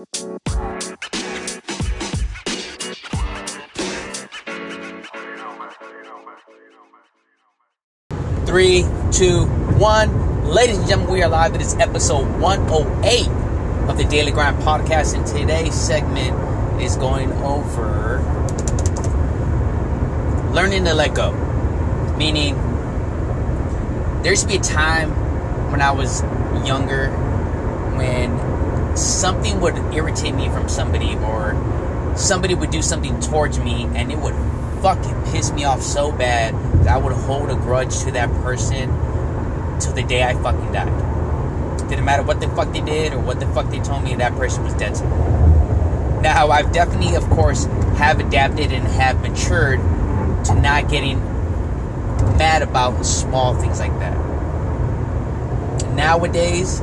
Three, two, one. Ladies and gentlemen, we are live. It is episode 108 of the Daily Grind Podcast, and today's segment is going over learning to let go. Meaning, there used to be a time when I was younger when something would irritate me from somebody or somebody would do something towards me and it would fucking piss me off so bad that I would hold a grudge to that person till the day I fucking died. Didn't matter what the fuck they did or what the fuck they told me, that person was dead to me. Now, I've definitely, of course, have adapted and have matured to not getting mad about small things like that. Nowadays,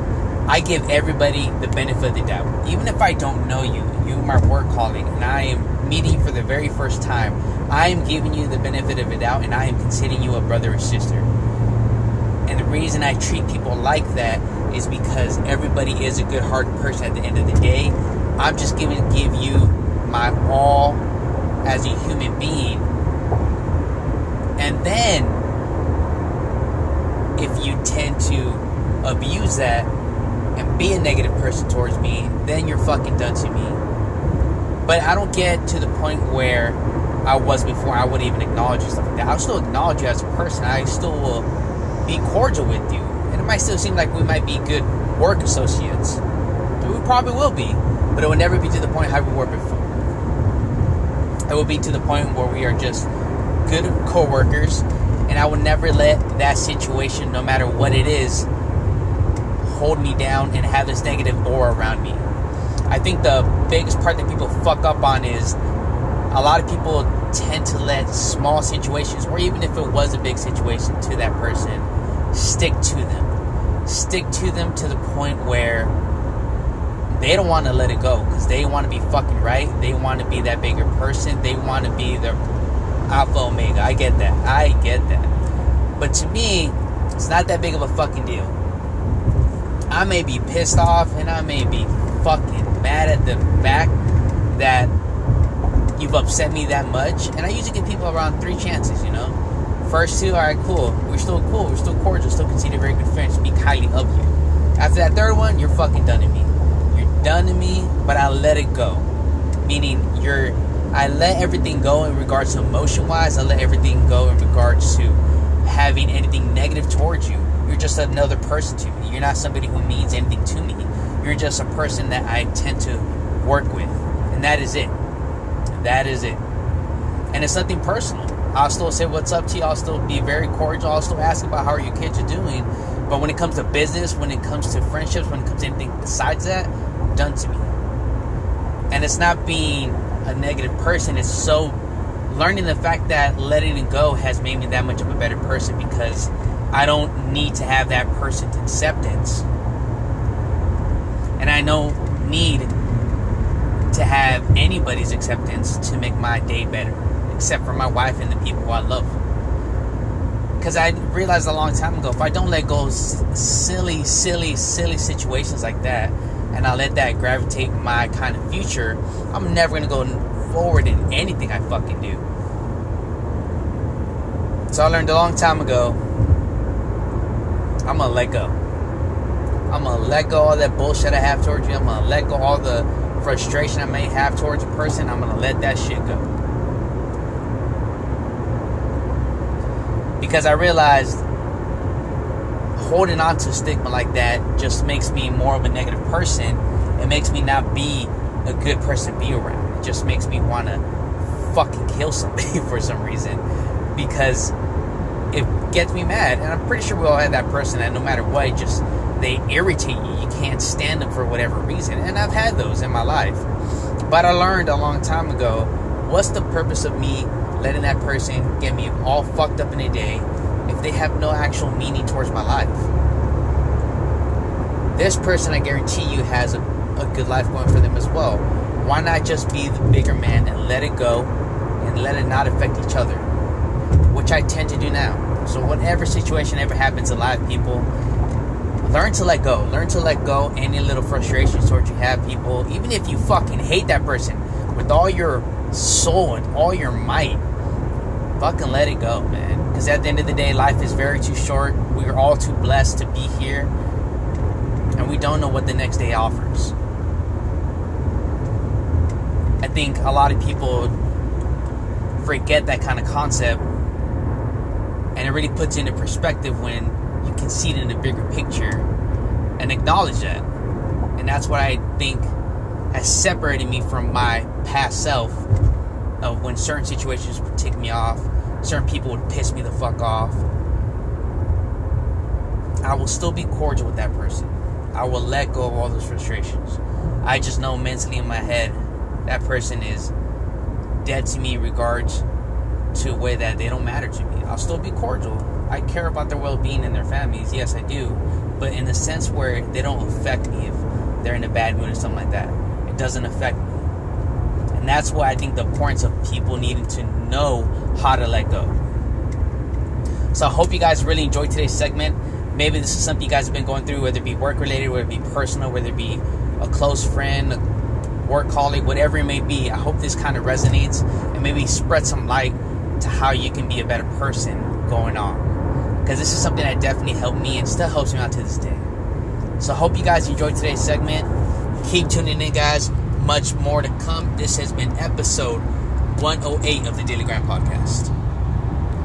I give everybody the benefit of the doubt. Even if I don't know you, you my work colleague, and I am meeting for the very first time, I am giving you the benefit of the doubt, and I am considering you a brother or sister. And the reason I treat people like that is because everybody is a good hearted person at the end of the day. I'm just giving give you my all as a human being. And then if you tend to abuse that be a negative person towards me, then you're fucking done to me. But I don't get to the point where I was before. I wouldn't even acknowledge you stuff like that. I'll still acknowledge you as a person. I still will be cordial with you, and it might still seem like we might be good work associates. We probably will be, but it will never be to the point how we were before. It will be to the point where we are just good co-workers, and I will never let that situation, no matter what it is, hold me down and have this negative aura around me. I think the biggest part that people fuck up on is a lot of people tend to let small situations, or even if it was a big situation to that person, stick to them. Stick to them to the point where they don't want to let it go because they want to be fucking right. They want to be that bigger person. They want to be the alpha omega. I get that. I get that. But to me, it's not that big of a fucking deal. I may be pissed off and I may be fucking mad at the fact that you've upset me that much. And I usually give people around three chances, you know? First two, all right, cool. We're still cool. We're still cordial. Still consider very good friends. Speak highly of you. After that third one, you're fucking done to me. You're done to me, but I let it go. Meaning, you're. I let everything go in regards to emotion wise. I let everything go in regards to having anything negative towards you. You're just another person to me. You're not somebody who means anything to me. You're just a person that I tend to work with. And that is it. That is it. And it's nothing personal. I'll still say what's up to you. I'll still be very cordial. I'll still ask about how are your kids are doing. But when it comes to business, when it comes to friendships, when it comes to anything besides that, done to me. And it's not being a negative person. It's so learning the fact that letting it go has made me that much of a better person because I don't need to have that person's acceptance. And I don't need to have anybody's acceptance to make my day better, except for my wife and the people who I love. Because I realized a long time ago, if I don't let go of silly, silly, silly situations like that, and I let that gravitate my kind of future, I'm never gonna go forward in anything I fucking do. So I learned a long time ago, I'm gonna let go. I'm gonna let go all that bullshit I have towards you. I'm gonna let go all the frustration I may have towards a person, I'm gonna let that shit go. Because I realized holding on to stigma like that just makes me more of a negative person. It makes me not be a good person to be around. Just makes me want to fucking kill somebody for some reason because it gets me mad. And I'm pretty sure we all have that person that no matter what, just they irritate you. You can't stand them for whatever reason. And I've had those in my life. But I learned a long time ago what's the purpose of me letting that person get me all fucked up in a day if they have no actual meaning towards my life? This person, I guarantee you, has a, a good life going for them as well. Why not just be the bigger man and let it go and let it not affect each other? Which I tend to do now. So, whatever situation ever happens in life, people, learn to let go. Learn to let go any little frustrations towards you have people. Even if you fucking hate that person with all your soul and all your might, fucking let it go, man. Because at the end of the day, life is very too short. We are all too blessed to be here. And we don't know what the next day offers. I think a lot of people forget that kind of concept. And it really puts into perspective when you can see it in a bigger picture and acknowledge that. And that's what I think has separated me from my past self of when certain situations would tick me off, certain people would piss me the fuck off. I will still be cordial with that person. I will let go of all those frustrations. I just know mentally in my head that person is dead to me in regards to a way that they don't matter to me. I'll still be cordial. I care about their well being and their families. Yes, I do. But in the sense where they don't affect me if they're in a bad mood or something like that. It doesn't affect me. And that's why I think the importance of people needing to know how to let go. So I hope you guys really enjoyed today's segment. Maybe this is something you guys have been going through, whether it be work related, whether it be personal, whether it be a close friend, work colleague, whatever it may be. I hope this kind of resonates and maybe spread some light to how you can be a better person going on. Because this is something that definitely helped me and still helps me out to this day. So I hope you guys enjoyed today's segment. Keep tuning in, guys. Much more to come. This has been episode 108 of the Daily Grind Podcast.